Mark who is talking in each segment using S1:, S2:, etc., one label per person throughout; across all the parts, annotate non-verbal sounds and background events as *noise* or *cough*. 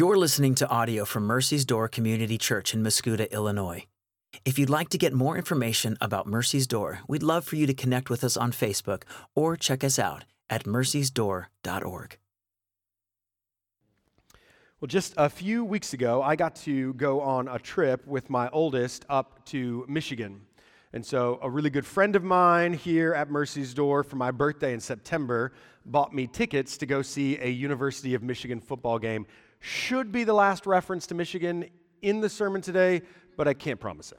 S1: You're listening to audio from Mercy's Door Community Church in Mascoutah, Illinois. If you'd like to get more information about Mercy's Door, we'd love for you to connect with us on Facebook or check us out at mercysdoor.org.
S2: Well, just a few weeks ago, I got to go on a trip with my oldest up to Michigan. And so, a really good friend of mine here at Mercy's Door for my birthday in September bought me tickets to go see a University of Michigan football game. Should be the last reference to Michigan in the sermon today, but I can't promise it.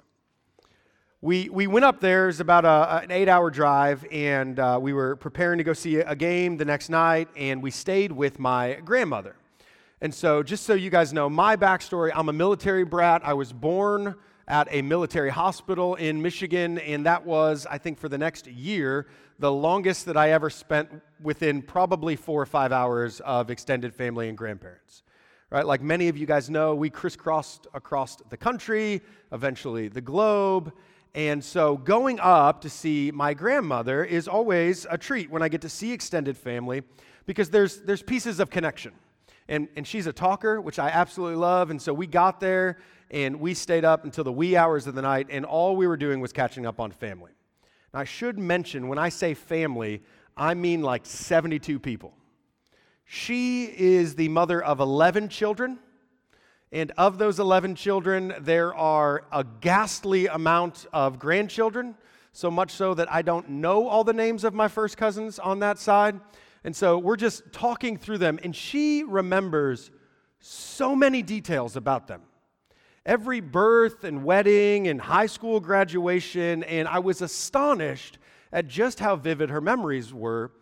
S2: We, we went up there, it's about a, an eight hour drive, and uh, we were preparing to go see a game the next night, and we stayed with my grandmother. And so, just so you guys know, my backstory I'm a military brat. I was born at a military hospital in Michigan, and that was, I think, for the next year, the longest that I ever spent within probably four or five hours of extended family and grandparents. Right? Like many of you guys know, we crisscrossed across the country, eventually the globe. And so going up to see my grandmother is always a treat when I get to see extended family because there's, there's pieces of connection. And, and she's a talker, which I absolutely love. And so we got there and we stayed up until the wee hours of the night, and all we were doing was catching up on family. Now, I should mention when I say family, I mean like 72 people. She is the mother of 11 children. And of those 11 children, there are a ghastly amount of grandchildren, so much so that I don't know all the names of my first cousins on that side. And so we're just talking through them, and she remembers so many details about them. Every birth and wedding and high school graduation, and I was astonished at just how vivid her memories were,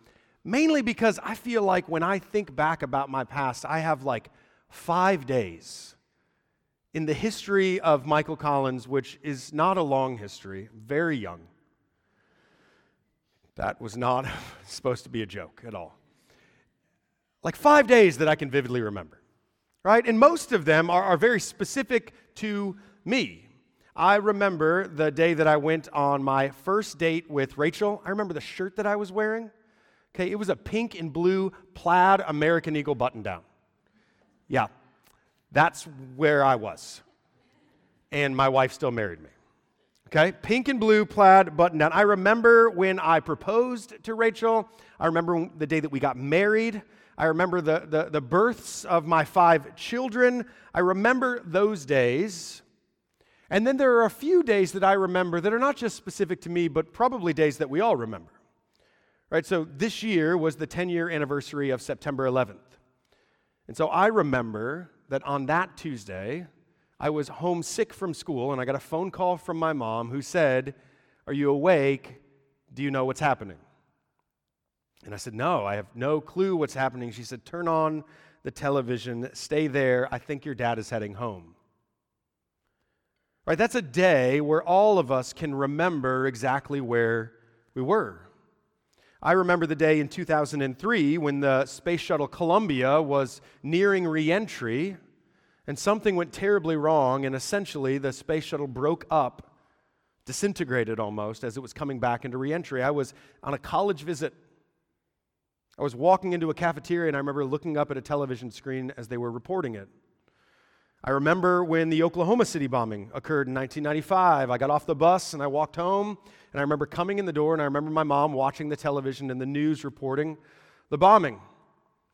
S2: mainly because I feel like when I think back about my past, I have like five days in the history of Michael Collins, which is not a long history, very young. That was not *laughs* supposed to be a joke at all. Like five days that I can vividly remember, right? And most of them are, are very specific to me. I remember the day that I went on my first date with Rachel. I remember the shirt that I was wearing. Okay, it was a pink and blue plaid American Eagle button down. Yeah, that's where I was. And my wife still married me. Okay, pink and blue plaid button down. I remember when I proposed to Rachel. I remember the day that we got married. I remember the, the, the births of my five children. I remember those days. And then there are a few days that I remember that are not just specific to me, but probably days that we all remember. Right? So this year was the 10 year anniversary of September 11th. And so I remember that on that Tuesday, I was homesick from school and I got a phone call from my mom who said, Are you awake? Do you know what's happening? And I said, No, I have no clue what's happening. She said, Turn on the television, stay there. I think your dad is heading home. Right? That's a day where all of us can remember exactly where we were. I remember the day in 2003 when the space shuttle Columbia was nearing reentry and something went terribly wrong, and essentially the space shuttle broke up, disintegrated almost as it was coming back into reentry. I was on a college visit. I was walking into a cafeteria, and I remember looking up at a television screen as they were reporting it. I remember when the Oklahoma City bombing occurred in 1995. I got off the bus and I walked home, and I remember coming in the door, and I remember my mom watching the television and the news reporting the bombing.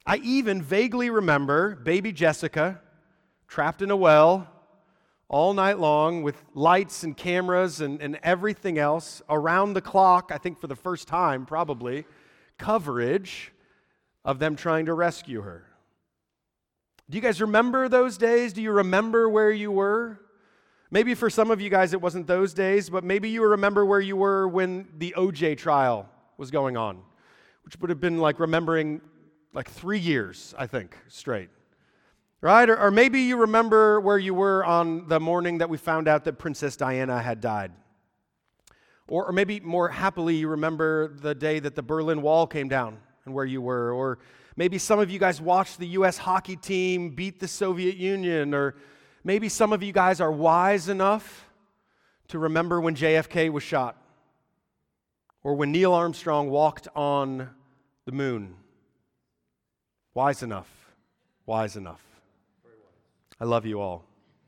S2: I even vaguely remember baby Jessica trapped in a well all night long with lights and cameras and, and everything else around the clock, I think for the first time probably, coverage of them trying to rescue her. Do you guys remember those days? Do you remember where you were? Maybe for some of you guys it wasn't those days, but maybe you remember where you were when the OJ trial was going on, which would have been like remembering like three years, I think, straight. Right? Or, or maybe you remember where you were on the morning that we found out that Princess Diana had died. Or, or maybe more happily, you remember the day that the Berlin Wall came down and where you were. Or maybe some of you guys watched the U.S. hockey team beat the Soviet Union. Or maybe some of you guys are wise enough to remember when JFK was shot. Or when Neil Armstrong walked on the moon. Wise enough. Wise enough. I love you all.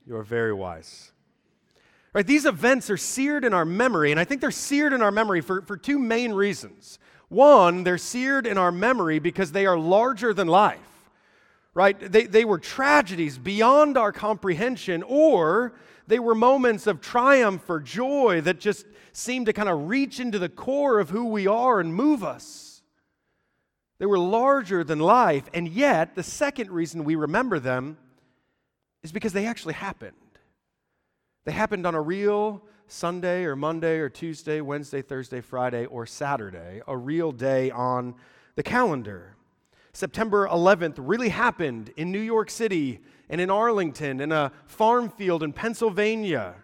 S2: You are very wise. Right, these events are seared in our memory, and I think they're seared in our memory for, for two main reasons. One, they're seared in our memory because they are larger than life. Right? They, they were tragedies beyond our comprehension, or they were moments of triumph or joy that just seemed to kind of reach into the core of who we are and move us. They were larger than life, and yet the second reason we remember them is because they actually happened. They happened on a real Sunday or Monday or Tuesday, Wednesday, Thursday, Friday, or Saturday, a real day on the calendar. September 11th really happened in New York City and in Arlington, in a farm field in Pennsylvania.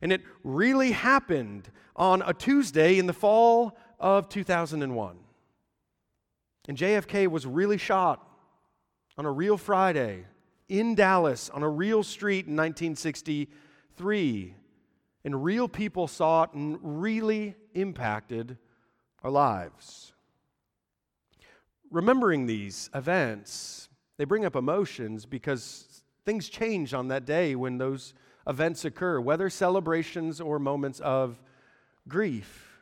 S2: And it really happened on a Tuesday in the fall of 2001. And JFK was really shot on a real Friday in Dallas on a real street in 1963. And real people saw it and really impacted our lives. Remembering these events, they bring up emotions because things change on that day when those events occur, whether celebrations or moments of grief.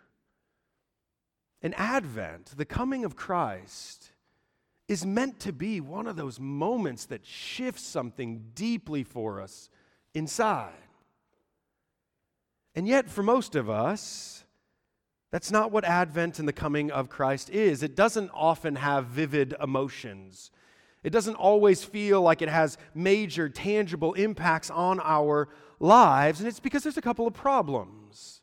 S2: In Advent, the coming of Christ, is meant to be one of those moments that shifts something deeply for us inside. And yet, for most of us, that's not what Advent and the coming of Christ is. It doesn't often have vivid emotions. It doesn't always feel like it has major, tangible impacts on our lives, and it's because there's a couple of problems.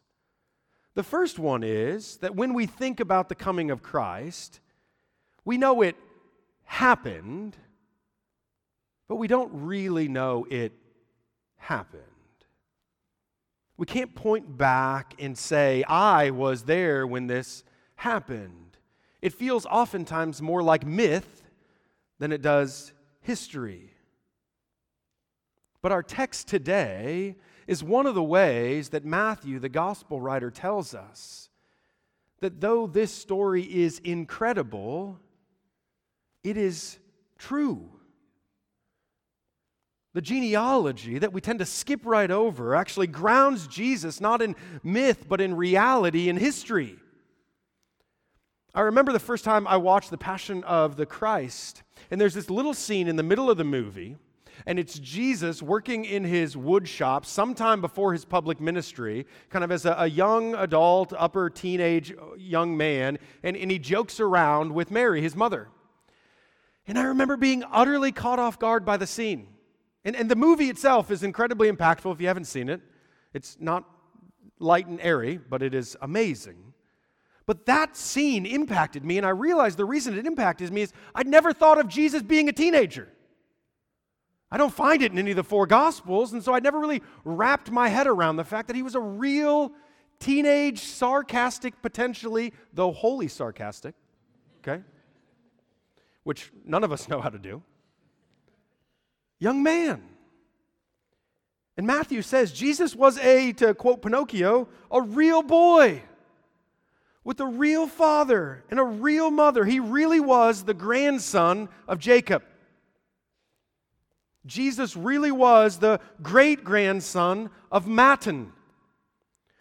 S2: The first one is that when we think about the coming of Christ, we know it happened, but we don't really know it happened. We can't point back and say, I was there when this happened. It feels oftentimes more like myth than it does history. But our text today is one of the ways that Matthew, the gospel writer, tells us that though this story is incredible, it is true. The genealogy that we tend to skip right over actually grounds Jesus not in myth, but in reality in history. I remember the first time I watched The Passion of the Christ, and there's this little scene in the middle of the movie, and it's Jesus working in his wood shop sometime before his public ministry, kind of as a, a young adult, upper teenage uh, young man, and, and he jokes around with Mary, his mother. And I remember being utterly caught off guard by the scene. And, and the movie itself is incredibly impactful if you haven't seen it. It's not light and airy, but it is amazing. But that scene impacted me, and I realized the reason it impacted me is I'd never thought of Jesus being a teenager. I don't find it in any of the four Gospels, and so I'd never really wrapped my head around the fact that he was a real teenage, sarcastic, potentially, though wholly sarcastic, okay? which none of us know how to do. Young man. And Matthew says Jesus was a, to quote Pinocchio, a real boy with a real father and a real mother. He really was the grandson of Jacob. Jesus really was the great grandson of Matthan.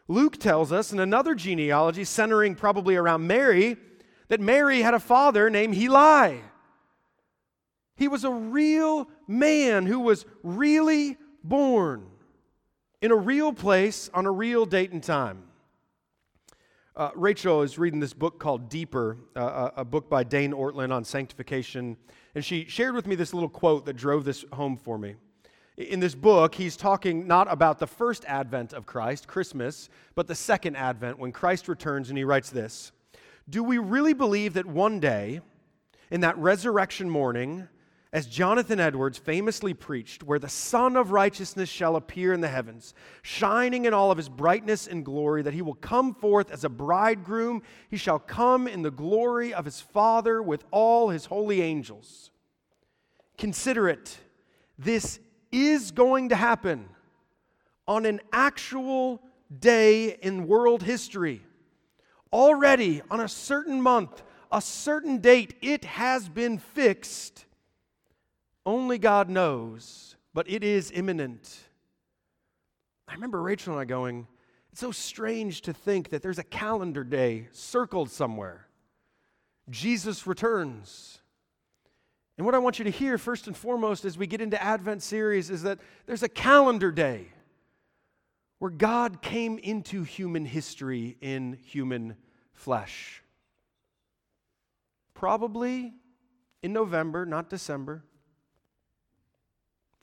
S2: Luke tells us in another genealogy, centering probably around Mary, that Mary had a father named Heli. He was a real man who was really born in a real place on a real date and time. Uh, Rachel is reading this book called Deeper, uh, a book by Dane Ortlund on sanctification, and she shared with me this little quote that drove this home for me. In this book, he's talking not about the first advent of Christ, Christmas, but the second advent when Christ returns, and he writes this Do we really believe that one day, in that resurrection morning, as Jonathan Edwards famously preached, where the Sun of Righteousness shall appear in the heavens, shining in all of his brightness and glory, that he will come forth as a bridegroom. He shall come in the glory of his Father with all his holy angels. Consider it. This is going to happen on an actual day in world history. Already on a certain month, a certain date, it has been fixed only God knows but it is imminent. I remember Rachel and I going, It's so strange to think that there's a calendar day circled somewhere. Jesus returns. And what I want you to hear first and foremost as we get into Advent series is that there's a calendar day where God came into human history in human flesh. Probably in November, not December.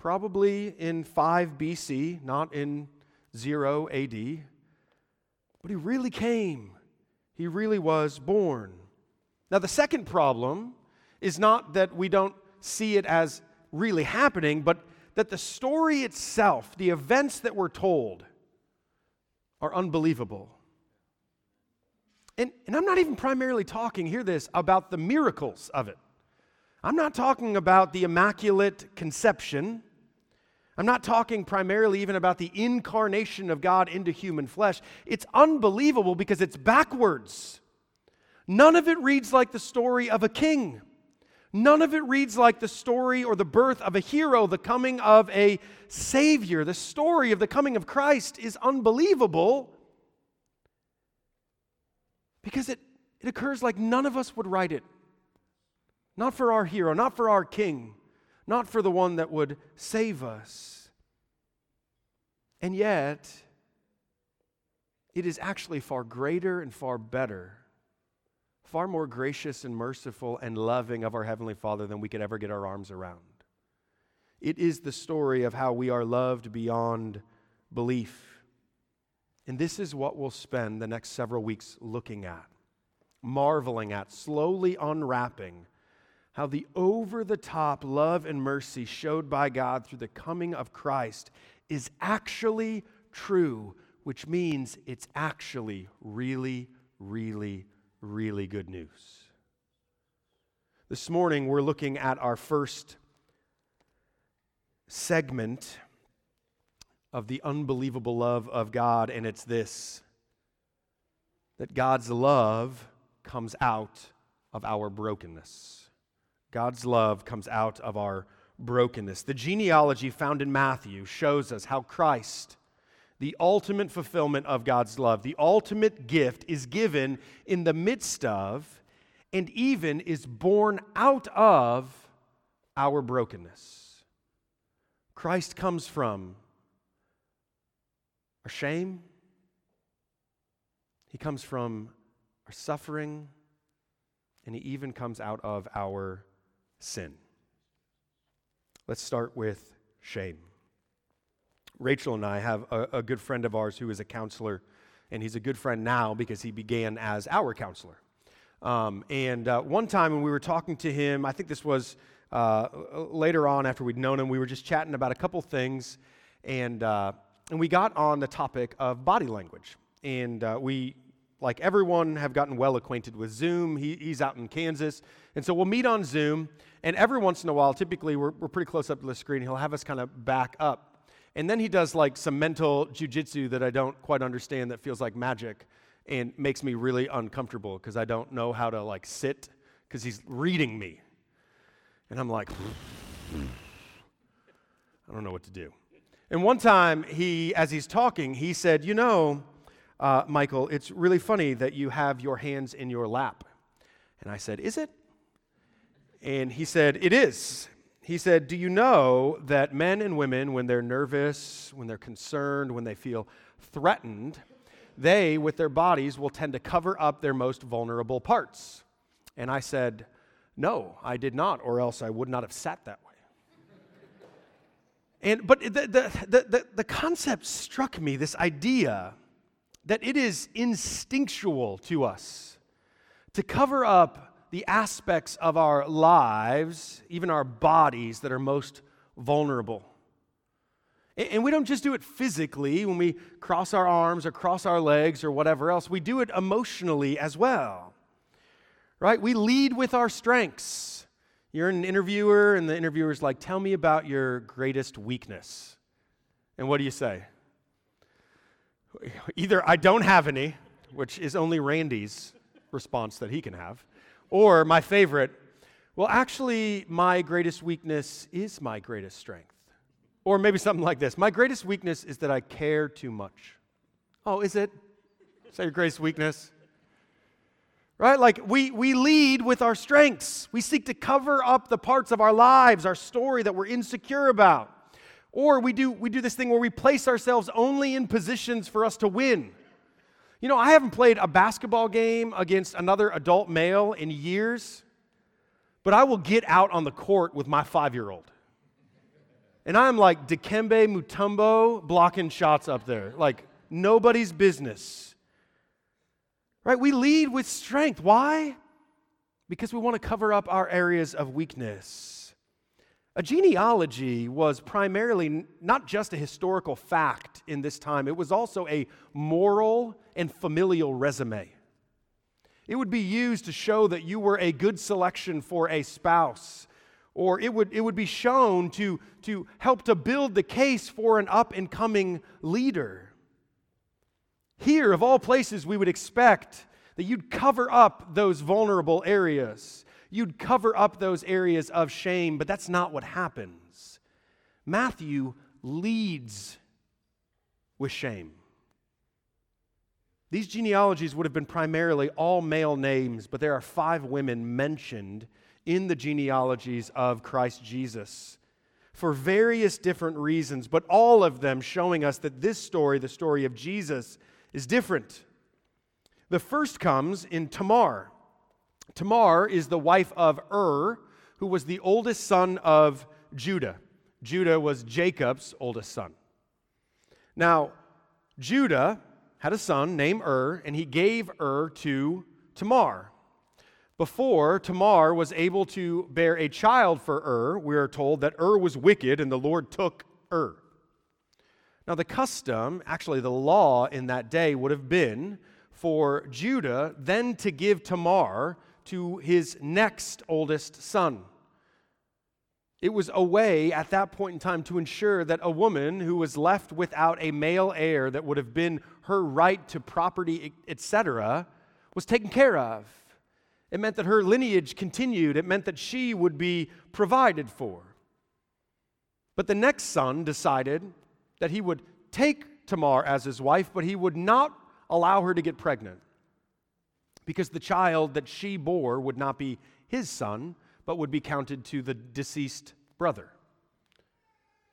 S2: Probably in 5 BC, not in 0 AD. But he really came. He really was born. Now, the second problem is not that we don't see it as really happening, but that the story itself, the events that were told, are unbelievable. And, and I'm not even primarily talking, hear this, about the miracles of it. I'm not talking about the Immaculate Conception. I'm not talking primarily even about the incarnation of God into human flesh. It's unbelievable because it's backwards. None of it reads like the story of a king. None of it reads like the story or the birth of a hero, the coming of a savior. The story of the coming of Christ is unbelievable because it, it occurs like none of us would write it. Not for our hero, not for our king, not for the one that would save us. And yet, it is actually far greater and far better, far more gracious and merciful and loving of our Heavenly Father than we could ever get our arms around. It is the story of how we are loved beyond belief. And this is what we'll spend the next several weeks looking at, marveling at, slowly unwrapping how the over the top love and mercy showed by God through the coming of Christ is actually true, which means it's actually really, really, really good news. This morning, we're looking at our first segment of the unbelievable love of God, and it's this that God's love comes out of our brokenness. God's love comes out of our brokenness. The genealogy found in Matthew shows us how Christ, the ultimate fulfillment of God's love, the ultimate gift, is given in the midst of and even is born out of our brokenness. Christ comes from our shame. He comes from our suffering, and He even comes out of our sin. Let's start with shame. Rachel and I have a, a, good friend of ours who is a counselor, and he's a good friend now because he began as our counselor. Um, and uh, one time when we were talking to him, I think this was uh, later on after we'd known him, we were just chatting about a couple things, and uh, and we got on the topic of body language. And uh, we, like everyone, have gotten well acquainted with Zoom. He, he's out in Kansas. And so we'll meet on Zoom. And every once in a while, typically we're, we're pretty close up to the screen, he'll have us kind of back up. And then he does like some mental jujitsu that I don't quite understand that feels like magic and makes me really uncomfortable because I don't know how to like sit because he's reading me. And I'm like, hmm, I don't know what to do. And one time, he, as he's talking, he said, You know, uh, Michael, it's really funny that you have your hands in your lap. And I said, Is it? And he said, It is. He said, Do you know that men and women, when they're nervous, when they're concerned, when they feel threatened, they, with their bodies, will tend to cover up their most vulnerable parts? And I said, No, I did not, or else I would not have sat that way. And, but the, the, the, the concept struck me this idea that it is instinctual to us to cover up the aspects of our lives, even our bodies, that are most vulnerable. And we don't just do it physically when we cross our arms or cross our legs or whatever else, we do it emotionally as well. Right? We lead with our strengths. You're an interviewer, and the interviewer's like, Tell me about your greatest weakness. And what do you say? Either I don't have any, which is only Randy's response that he can have, or my favorite, well, actually, my greatest weakness is my greatest strength. Or maybe something like this My greatest weakness is that I care too much. Oh, is it? Is that your greatest weakness? Right? Like we, we lead with our strengths. We seek to cover up the parts of our lives, our story that we're insecure about. Or we do, we do this thing where we place ourselves only in positions for us to win. You know, I haven't played a basketball game against another adult male in years, but I will get out on the court with my five year old. And I'm like Dikembe Mutombo blocking shots up there. Like nobody's business. Right? We lead with strength. Why? Because we want to cover up our areas of weakness. A genealogy was primarily not just a historical fact in this time, it was also a moral and familial resume. It would be used to show that you were a good selection for a spouse, or it would, it would be shown to, to help to build the case for an up and coming leader. Here, of all places, we would expect that you'd cover up those vulnerable areas. You'd cover up those areas of shame, but that's not what happens. Matthew leads with shame. These genealogies would have been primarily all male names, but there are five women mentioned in the genealogies of Christ Jesus for various different reasons, but all of them showing us that this story, the story of Jesus, is different. The first comes in Tamar. Tamar is the wife of Ur, who was the oldest son of Judah. Judah was Jacob's oldest son. Now, Judah had a son named Ur, and he gave Ur to Tamar. Before Tamar was able to bear a child for Ur, we are told that Ur was wicked and the Lord took Ur. Now, the custom, actually, the law in that day would have been for Judah then to give Tamar to his next oldest son. It was a way at that point in time to ensure that a woman who was left without a male heir that would have been her right to property, etc., was taken care of. It meant that her lineage continued, it meant that she would be provided for. But the next son decided that he would take Tamar as his wife, but he would not allow her to get pregnant because the child that she bore would not be his son, but would be counted to the deceased brother.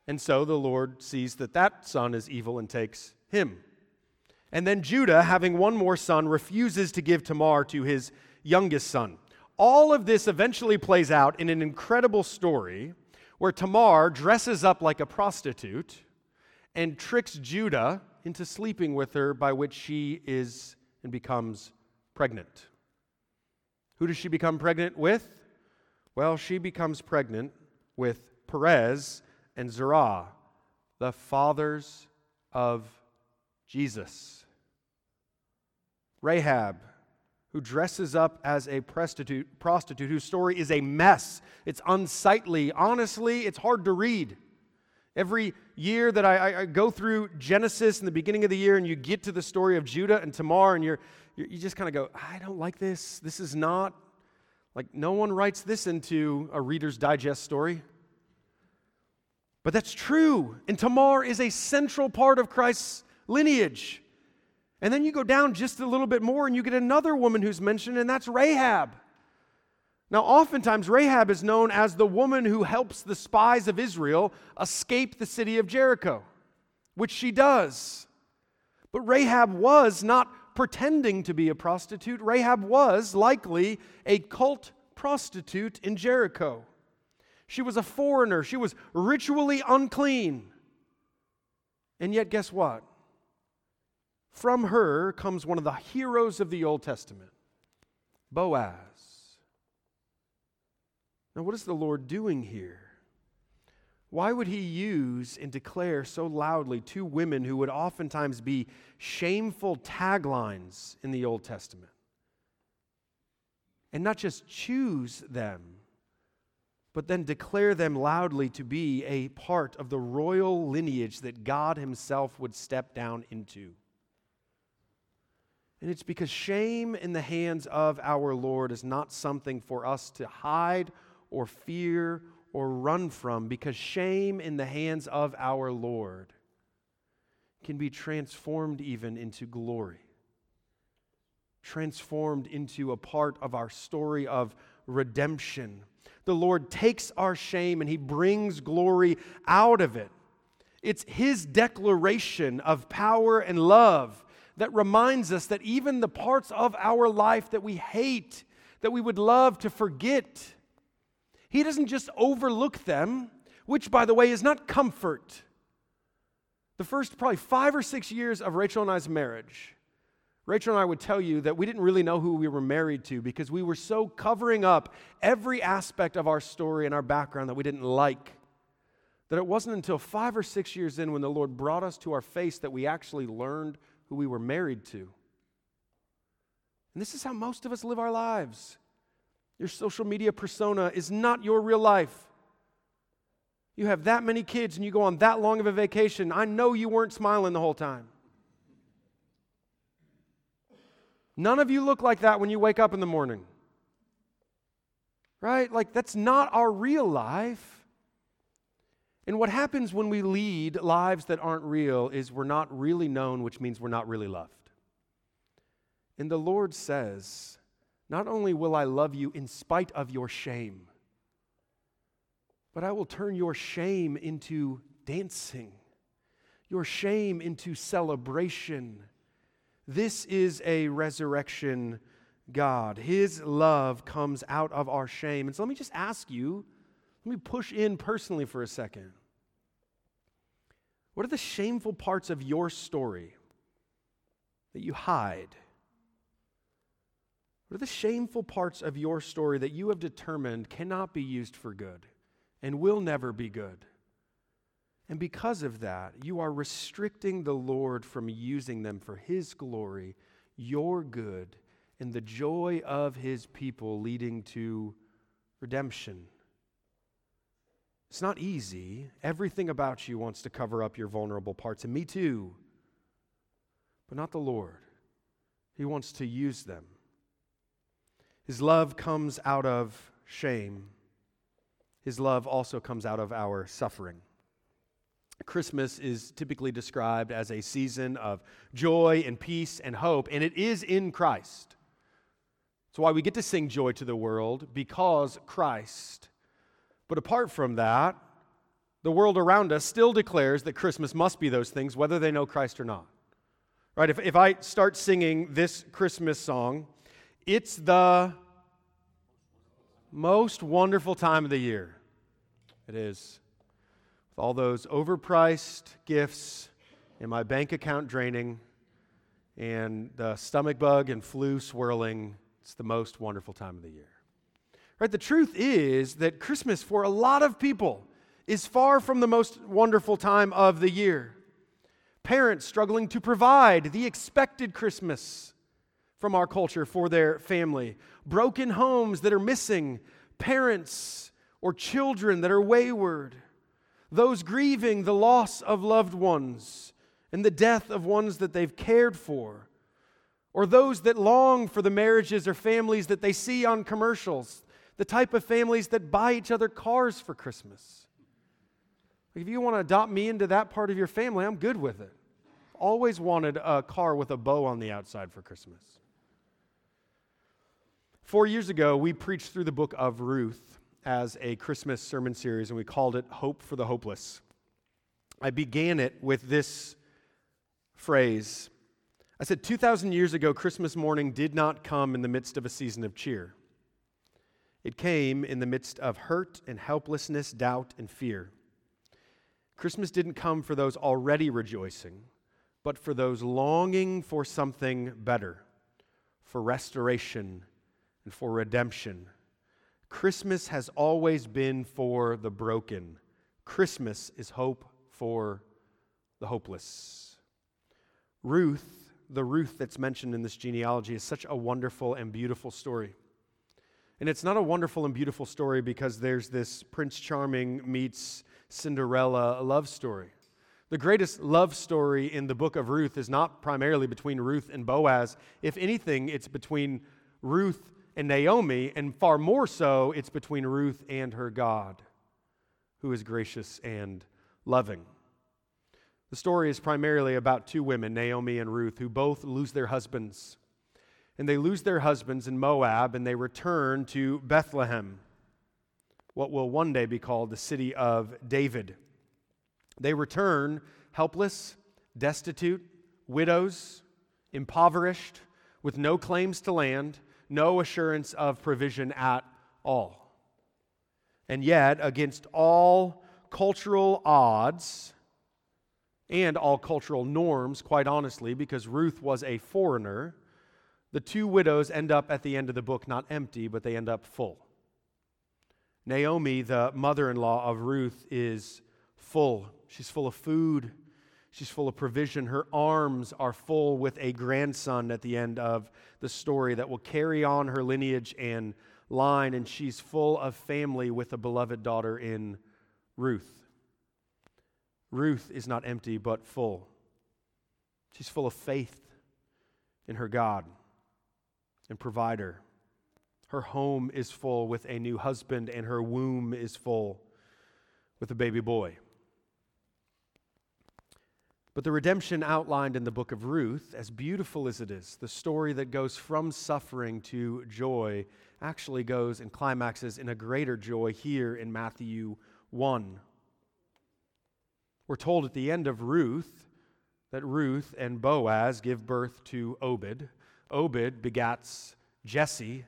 S2: And so the Lord sees that that son is evil and takes him. And then Judah, having one more son, refuses to give Tamar to his youngest son. All of this eventually plays out in an incredible story where Tamar dresses up like a prostitute and tricks Judah into sleeping with her, by which she is and becomes pregnant. Who does she become pregnant with? Well, she becomes pregnant with Perez and Zerah, the fathers of Jesus. Rahab, who dresses up as a prostitute, prostitute whose story is a mess. It's unsightly. Honestly, it's hard to read. Every year that I, I, go through Genesis in the beginning of the year and you get to the story of Judah and Tamar and you're, you're you just kind of go, I don't like this. This is not, like, no one writes this into a Reader's Digest story. But that's true. And Tamar is a central part of Christ's lineage. And then you go down just a little bit more and you get another woman who's mentioned, and that's Rahab. Now, oftentimes, Rahab is known as the woman who helps the spies of Israel escape the city of Jericho, which she does. But Rahab was not pretending to be a prostitute. Rahab was likely a cult prostitute in Jericho. She was a foreigner, she was ritually unclean. And yet, guess what? From her comes one of the heroes of the Old Testament, Boaz. Now, what is the Lord doing here? Why would he use and declare so loudly two women who would oftentimes be shameful taglines in the Old Testament? And not just choose them, but then declare them loudly to be a part of the royal lineage that God Himself would step down into. And it's because shame in the hands of our Lord is not something for us to hide or fear or run from because shame in the hands of our Lord can be transformed even into glory, transformed into a part of our story of redemption. The Lord takes our shame and He brings glory out of it. It's His declaration of power and love that reminds us that even the parts of our life that we hate, that we would love to forget, He doesn't just overlook them, which, by the way, is not comfort. The first probably five or six years of Rachel and I's marriage, Rachel and I would tell you that we didn't really know who we were married to because we were so covering up every aspect of our story and our background that we didn't like. That it wasn't until five or six years in when the Lord brought us to our face that we actually learned who we were married to. And this is how most of us live our lives. Your social media persona is not your real life. You have that many kids and you go on that long of a vacation. I know you weren't smiling the whole time. None of you look like that when you wake up in the morning. Right? Like, that's not our real life. And what happens when we lead lives that aren't real is we're not really known, which means we're not really loved. And the Lord says, Not only will I love you in spite of your shame, but I will turn your shame into dancing, your shame into celebration this is a resurrection God. His love comes out of our shame. And so let me just ask you, let me push in personally for a second. What are the shameful parts of your story that you hide? What are the shameful parts of your story that you have determined cannot be used for good and will never be good? And because of that, you are restricting the Lord from using them for His glory, your good, and the joy of His people leading to redemption. It's not easy. Everything about you wants to cover up your vulnerable parts, and me too. But not the Lord. He wants to use them. His love comes out of shame, His love also comes out of our suffering. Christmas is typically described as a season of joy and peace and hope, and it is in Christ. That's why we get to sing joy to the world because Christ. But apart from that, the world around us still declares that Christmas must be those things, whether they know Christ or not. Right? If, if I start singing this Christmas song, it's the most wonderful time of the year. It is with all those overpriced gifts and my bank account draining and the stomach bug and flu swirling, it's the most wonderful time of the year. Right? The truth is that Christmas for a lot of people is far from the most wonderful time of the year. Parents struggling to provide the expected Christmas from our culture for their family, broken homes that are missing parents or children that are wayward those grieving the loss of loved ones and the death of ones that they've cared for, or those that long for the marriages or families that they see on commercials, the type of families that buy each other cars for Christmas. If you want to adopt me into that part of your family, I'm good with it. Always wanted a car with a bow on the outside for Christmas. Four years ago, we preached through the book of Ruth as a Christmas sermon series, and we called it Hope for the Hopeless. I began it with this phrase. I said, 2,000 years ago, Christmas morning did not come in the midst of a season of cheer. It came in the midst of hurt and helplessness, doubt and fear. Christmas didn't come for those already rejoicing, but for those longing for something better, for restoration and for redemption Christmas has always been for the broken. Christmas is hope for the hopeless. Ruth, the Ruth that's mentioned in this genealogy, is such a wonderful and beautiful story. And it's not a wonderful and beautiful story because there's this Prince Charming meets Cinderella love story. The greatest love story in the book of Ruth is not primarily between Ruth and Boaz. If anything, it's between Ruth and Naomi, and far more so, it's between Ruth and her God. who is gracious and loving. The story is primarily about two women, Naomi and Ruth, who both lose their husbands. And they lose their husbands in Moab and they return to Bethlehem, what will one day be called the city of David. They return helpless, destitute, widows, impoverished, with no claims to land, no assurance of provision at all. And yet, against all cultural odds and all cultural norms, quite honestly, because Ruth was a foreigner, the two widows end up at the end of the book not empty, but they end up full. Naomi, the mother in law of Ruth, is full. She's full of food She's full of provision. Her arms are full with a grandson at the end of the story that will carry on her lineage and line, and she's full of family with a beloved daughter in Ruth. Ruth is not empty, but full. She's full of faith in her God and provider. Her home is full with a new husband, and her womb is full with a baby boy. But the redemption outlined in the book of Ruth, as beautiful as it is, the story that goes from suffering to joy, actually goes and climaxes in a greater joy here in Matthew 1. We're told at the end of Ruth that Ruth and Boaz give birth to Obed. Obed begats Jesse,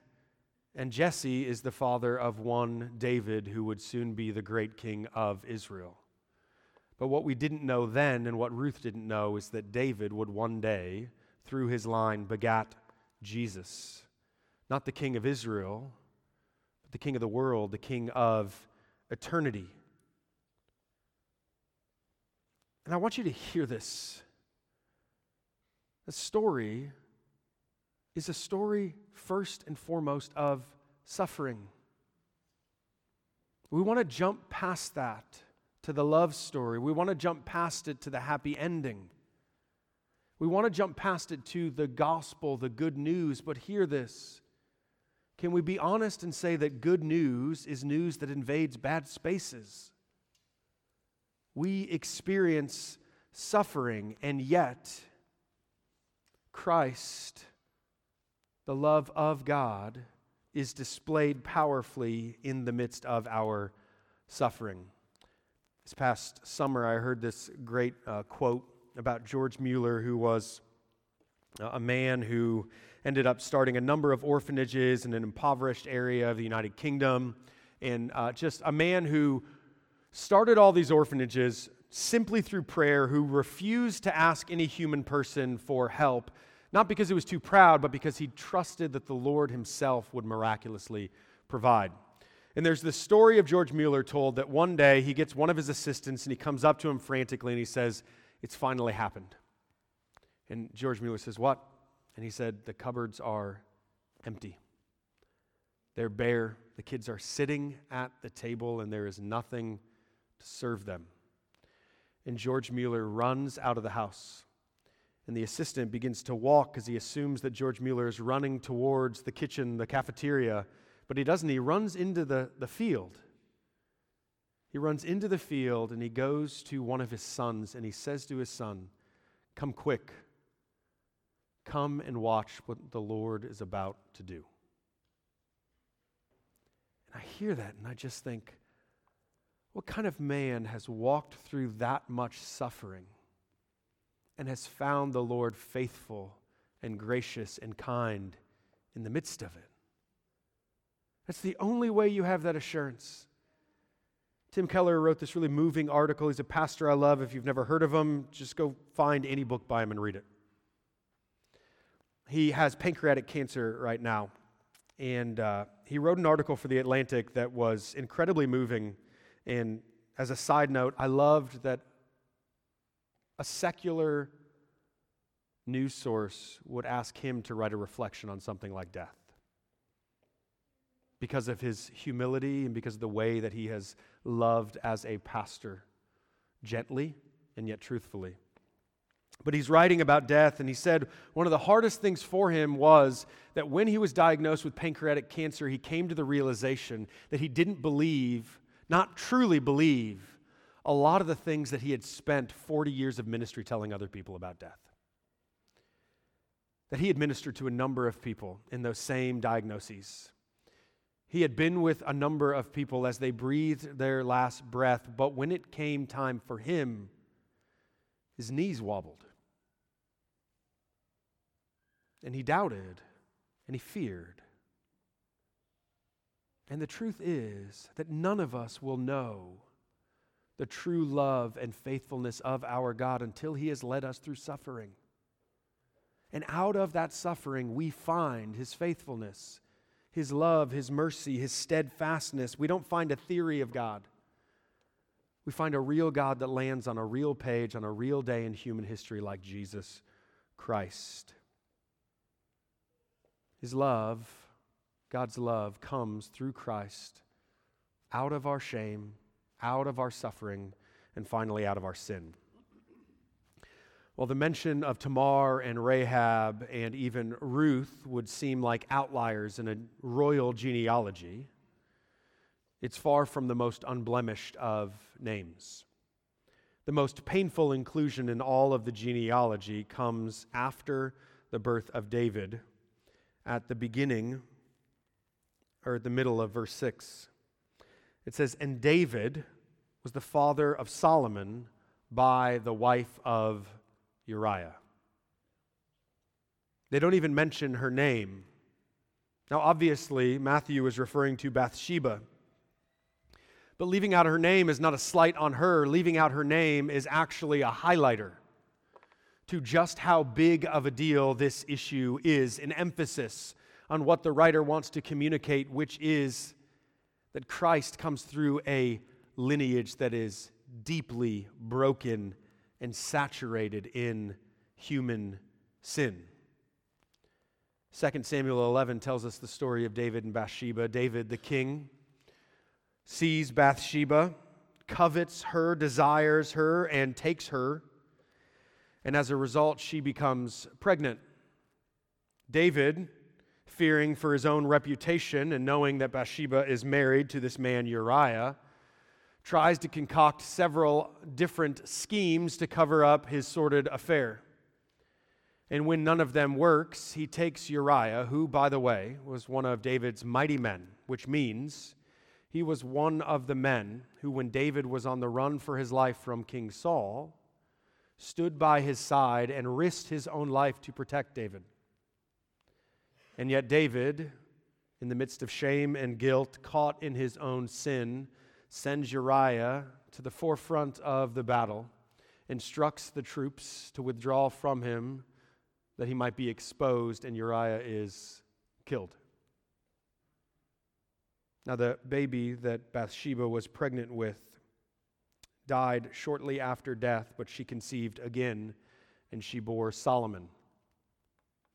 S2: and Jesse is the father of one David who would soon be the great king of Israel. But what we didn't know then and what Ruth didn't know is that David would one day, through his line, begat Jesus. Not the king of Israel, but the king of the world, the king of eternity. And I want you to hear this. The story is a story, first and foremost, of suffering. We want to jump past that to the love story. We want to jump past it to the happy ending. We want to jump past it to the gospel, the good news, but hear this. Can we be honest and say that good news is news that invades bad spaces? We experience suffering, and yet Christ, the love of God, is displayed powerfully in the midst of our suffering. This past summer, I heard this great uh, quote about George Mueller, who was a man who ended up starting a number of orphanages in an impoverished area of the United Kingdom, and uh, just a man who started all these orphanages simply through prayer, who refused to ask any human person for help, not because he was too proud, but because he trusted that the Lord himself would miraculously provide. And there's this story of George Mueller told that one day he gets one of his assistants and he comes up to him frantically and he says, It's finally happened. And George Mueller says, What? And he said, The cupboards are empty. They're bare. The kids are sitting at the table and there is nothing to serve them. And George Mueller runs out of the house. And the assistant begins to walk because he assumes that George Mueller is running towards the kitchen, the cafeteria but he doesn't. He runs into the, the field. He runs into the field and he goes to one of his sons and he says to his son, Come quick. Come and watch what the Lord is about to do. And I hear that and I just think, what kind of man has walked through that much suffering and has found the Lord faithful and gracious and kind in the midst of it? That's the only way you have that assurance. Tim Keller wrote this really moving article. He's a pastor I love. If you've never heard of him, just go find any book by him and read it. He has pancreatic cancer right now. And uh, he wrote an article for The Atlantic that was incredibly moving. And as a side note, I loved that a secular news source would ask him to write a reflection on something like death because of his humility and because of the way that he has loved as a pastor, gently and yet truthfully. But he's writing about death, and he said one of the hardest things for him was that when he was diagnosed with pancreatic cancer, he came to the realization that he didn't believe not truly believe a lot of the things that he had spent 40 years of ministry telling other people about death. That he had ministered to a number of people in those same diagnoses. He had been with a number of people as they breathed their last breath, but when it came time for him, his knees wobbled. And he doubted and he feared. And the truth is that none of us will know the true love and faithfulness of our God until He has led us through suffering. And out of that suffering, we find His faithfulness, His love, His mercy, His steadfastness. We don't find a theory of God. We find a real God that lands on a real page, on a real day in human history, like Jesus Christ. His love, God's love, comes through Christ out of our shame out of our suffering, and finally out of our sin. Well, the mention of Tamar and Rahab and even Ruth would seem like outliers in a royal genealogy. It's far from the most unblemished of names. The most painful inclusion in all of the genealogy comes after the birth of David at the beginning or at the middle of verse 6. It says, And David was the father of Solomon by the wife of Uriah. They don't even mention her name. Now, obviously, Matthew is referring to Bathsheba. But leaving out her name is not a slight on her. Leaving out her name is actually a highlighter to just how big of a deal this issue is, an emphasis on what the writer wants to communicate, which is that Christ comes through a lineage that is deeply broken and saturated in human sin. 2 Samuel 11 tells us the story of David and Bathsheba. David, the king, sees Bathsheba, covets her, desires her, and takes her. And as a result, she becomes pregnant. David, fearing for his own reputation and knowing that Bathsheba is married to this man Uriah, tries to concoct several different schemes to cover up his sordid affair. And when none of them works, he takes Uriah, who, by the way, was one of David's mighty men, which means he was one of the men who, when David was on the run for his life from King Saul, stood by his side and risked his own life to protect David. And yet, David, in the midst of shame and guilt, caught in his own sin, sends Uriah to the forefront of the battle, instructs the troops to withdraw from him that he might be exposed, and Uriah is killed. Now, the baby that Bathsheba was pregnant with died shortly after death, but she conceived again, and she bore Solomon,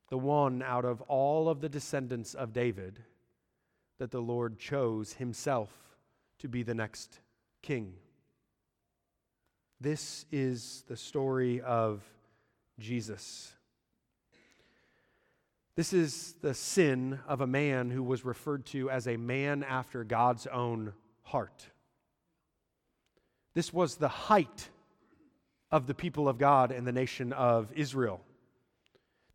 S2: the one out of all of the descendants of David that the Lord chose himself to be the next king. This is the story of Jesus. This is the sin of a man who was referred to as a man after God's own heart. This was the height of the people of God and the nation of Israel.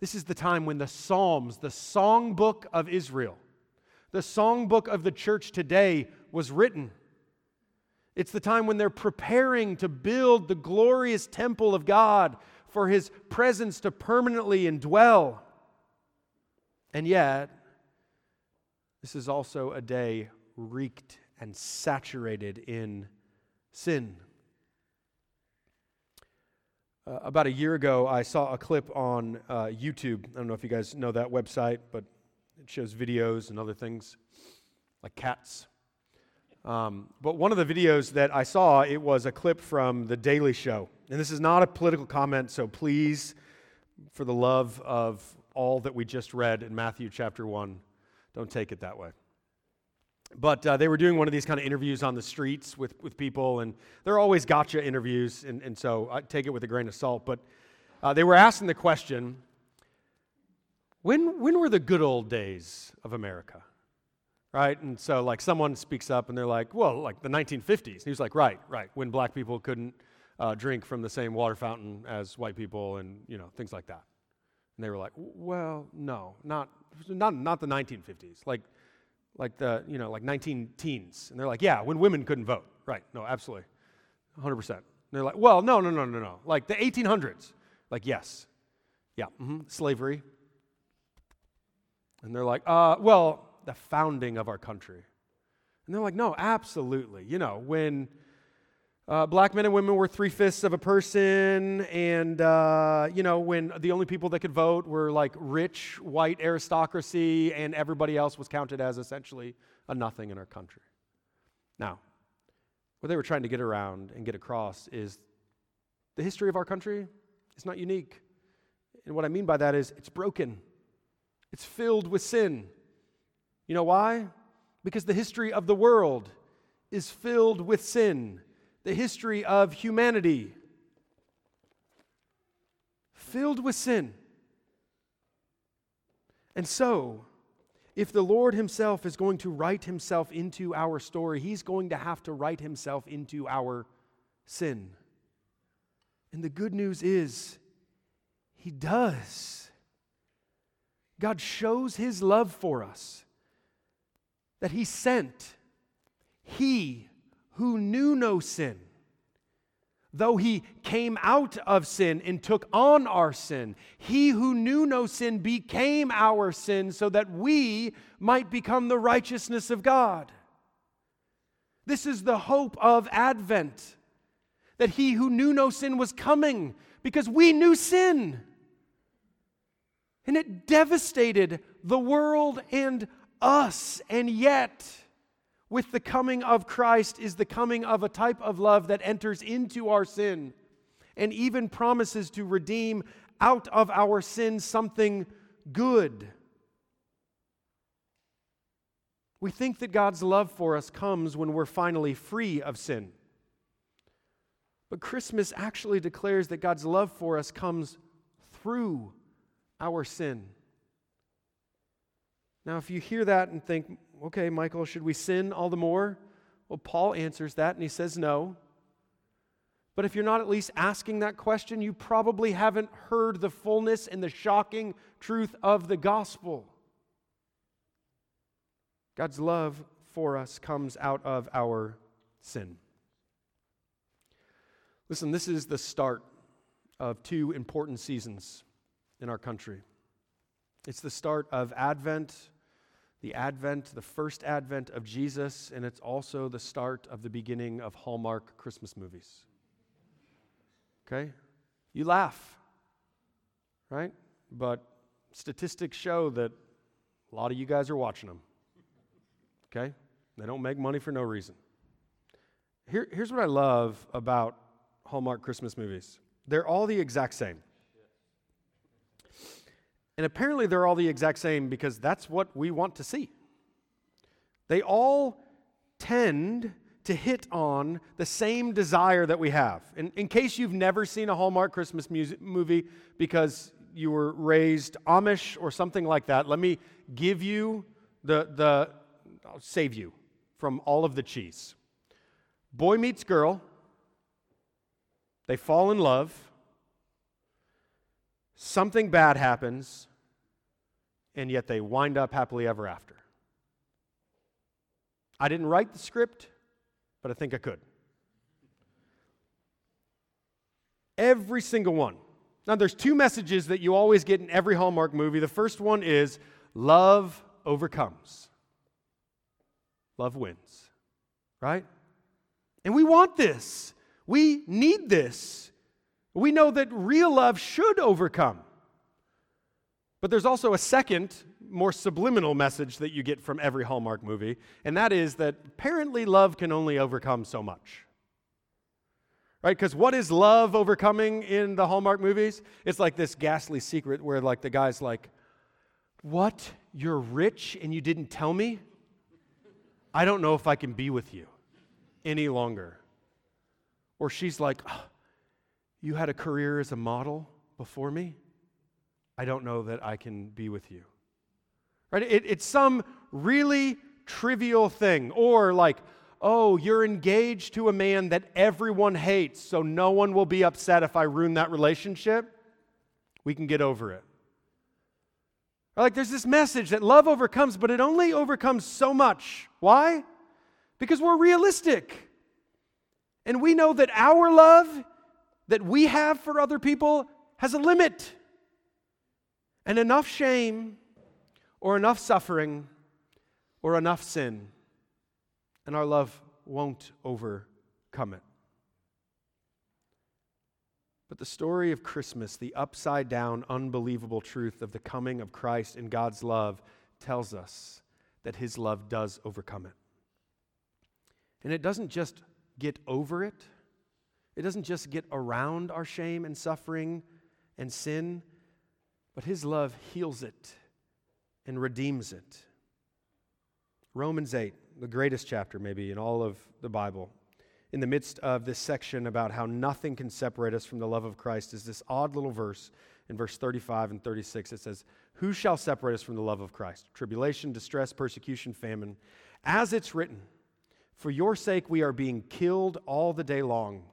S2: This is the time when the Psalms, the songbook of Israel, the songbook of the church today was written. It's the time when they're preparing to build the glorious temple of God for his presence to permanently indwell. And yet, this is also a day reeked and saturated in sin. Uh, about a year ago, I saw a clip on uh, YouTube. I don't know if you guys know that website, but it shows videos and other things like cats. Um, but one of the videos that I saw, it was a clip from The Daily Show. And this is not a political comment, so please, for the love of all that we just read in Matthew chapter 1, don't take it that way. But uh, they were doing one of these kind of interviews on the streets with, with people, and they're always gotcha interviews, and, and so I take it with a grain of salt. But uh, they were asking the question when, when were the good old days of America? right? And so, like, someone speaks up and they're like, well, like the 1950s. And he was like, right, right, when black people couldn't uh, drink from the same water fountain as white people and, you know, things like that. And they were like, well, no, not, not, not the 1950s, like, like the, you know, like 19 teens. And they're like, yeah, when women couldn't vote. Right, no, absolutely, 100%. And they're like, well, no, no, no, no, no. Like the 1800s. Like, yes. Yeah, mm-hmm. slavery. And they're like, uh, well, the founding of our country. And they're like, no, absolutely. You know, when uh, black men and women were three fifths of a person, and, uh, you know, when the only people that could vote were like rich white aristocracy, and everybody else was counted as essentially a nothing in our country. Now, what they were trying to get around and get across is the history of our country is not unique. And what I mean by that is it's broken, it's filled with sin. You know why? Because the history of the world is filled with sin, the history of humanity filled with sin. And so, if the Lord Himself is going to write Himself into our story, He's going to have to write Himself into our sin. And the good news is, He does. God shows His love for us that he sent, he who knew no sin, though he came out of sin and took on our sin, he who knew no sin became our sin so that we might become the righteousness of God. This is the hope of Advent that he who knew no sin was coming because we knew sin. And it devastated the world and us. And yet, with the coming of Christ is the coming of a type of love that enters into our sin and even promises to redeem out of our sin something good. We think that God's love for us comes when we're finally free of sin. But Christmas actually declares that God's love for us comes through our sin. Now, if you hear that and think, okay, Michael, should we sin all the more? Well, Paul answers that and he says no. But if you're not at least asking that question, you probably haven't heard the fullness and the shocking truth of the gospel. God's love for us comes out of our sin. Listen, this is the start of two important seasons in our country. It's the start of Advent the advent, the first advent of Jesus, and it's also the start of the beginning of Hallmark Christmas movies. Okay? You laugh, right? But statistics show that a lot of you guys are watching them. Okay? They don't make money for no reason. Here, here's what I love about Hallmark Christmas movies they're all the exact same. And apparently, they're all the exact same because that's what we want to see. They all tend to hit on the same desire that we have. In, in case you've never seen a Hallmark Christmas music, movie because you were raised Amish or something like that, let me give you the, the I'll save you from all of the cheese. Boy meets girl, they fall in love something bad happens, and yet they wind up happily ever after. I didn't write the script, but I think I could. Every single one. Now, there's two messages that you always get in every Hallmark movie. The first one is love overcomes, love wins, right? And we want this. We need this. We know that real love should overcome. But there's also a second, more subliminal message that you get from every Hallmark movie, and that is that apparently love can only overcome so much. Right? Because what is love overcoming in the Hallmark movies? It's like this ghastly secret where like the guy's like, "What? You're rich and you didn't tell me? I don't know if I can be with you any longer." Or she's like, oh, you had a career as a model before me. I don't know that I can be with you. Right? It, it's some really trivial thing, or like, oh, you're engaged to a man that everyone hates, so no one will be upset if I ruin that relationship, we can get over it. Or like, there's this message that love overcomes, but it only overcomes so much. Why? Because we're realistic. And we know that our love that we have for other people has a limit. And enough shame or enough suffering or enough sin, and our love won't overcome it. But the story of Christmas, the upside down, unbelievable truth of the coming of Christ and God's love, tells us that his love does overcome it. And it doesn't just get over it, it doesn't just get around our shame and suffering and sin, but his love heals it and redeems it. Romans 8, the greatest chapter maybe in all of the Bible, in the midst of this section about how nothing can separate us from the love of Christ, is this odd little verse in verse 35 and 36. It says, Who shall separate us from the love of Christ? Tribulation, distress, persecution, famine. As it's written, For your sake we are being killed all the day long.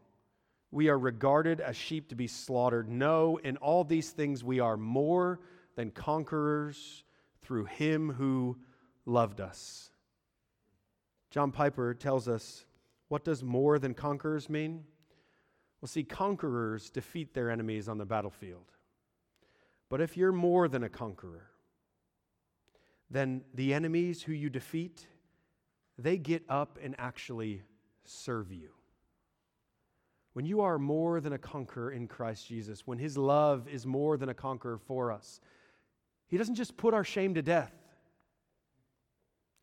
S2: We are regarded as sheep to be slaughtered. No, in all these things we are more than conquerors through him who loved us. John Piper tells us what does more than conquerors mean? Well, see, conquerors defeat their enemies on the battlefield. But if you're more than a conqueror, then the enemies who you defeat, they get up and actually serve you. When you are more than a conqueror in Christ Jesus, when his love is more than a conqueror for us, he doesn't just put our shame to death.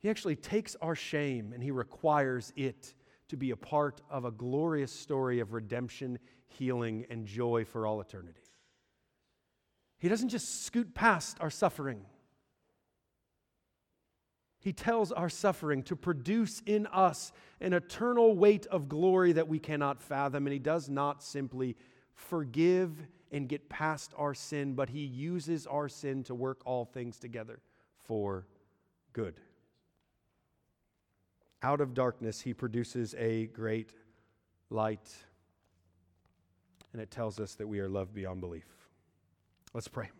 S2: He actually takes our shame and he requires it to be a part of a glorious story of redemption, healing, and joy for all eternity. He doesn't just scoot past our suffering. He tells our suffering to produce in us an eternal weight of glory that we cannot fathom. And He does not simply forgive and get past our sin, but He uses our sin to work all things together for good. Out of darkness, He produces a great light. And it tells us that we are loved beyond belief. Let's pray.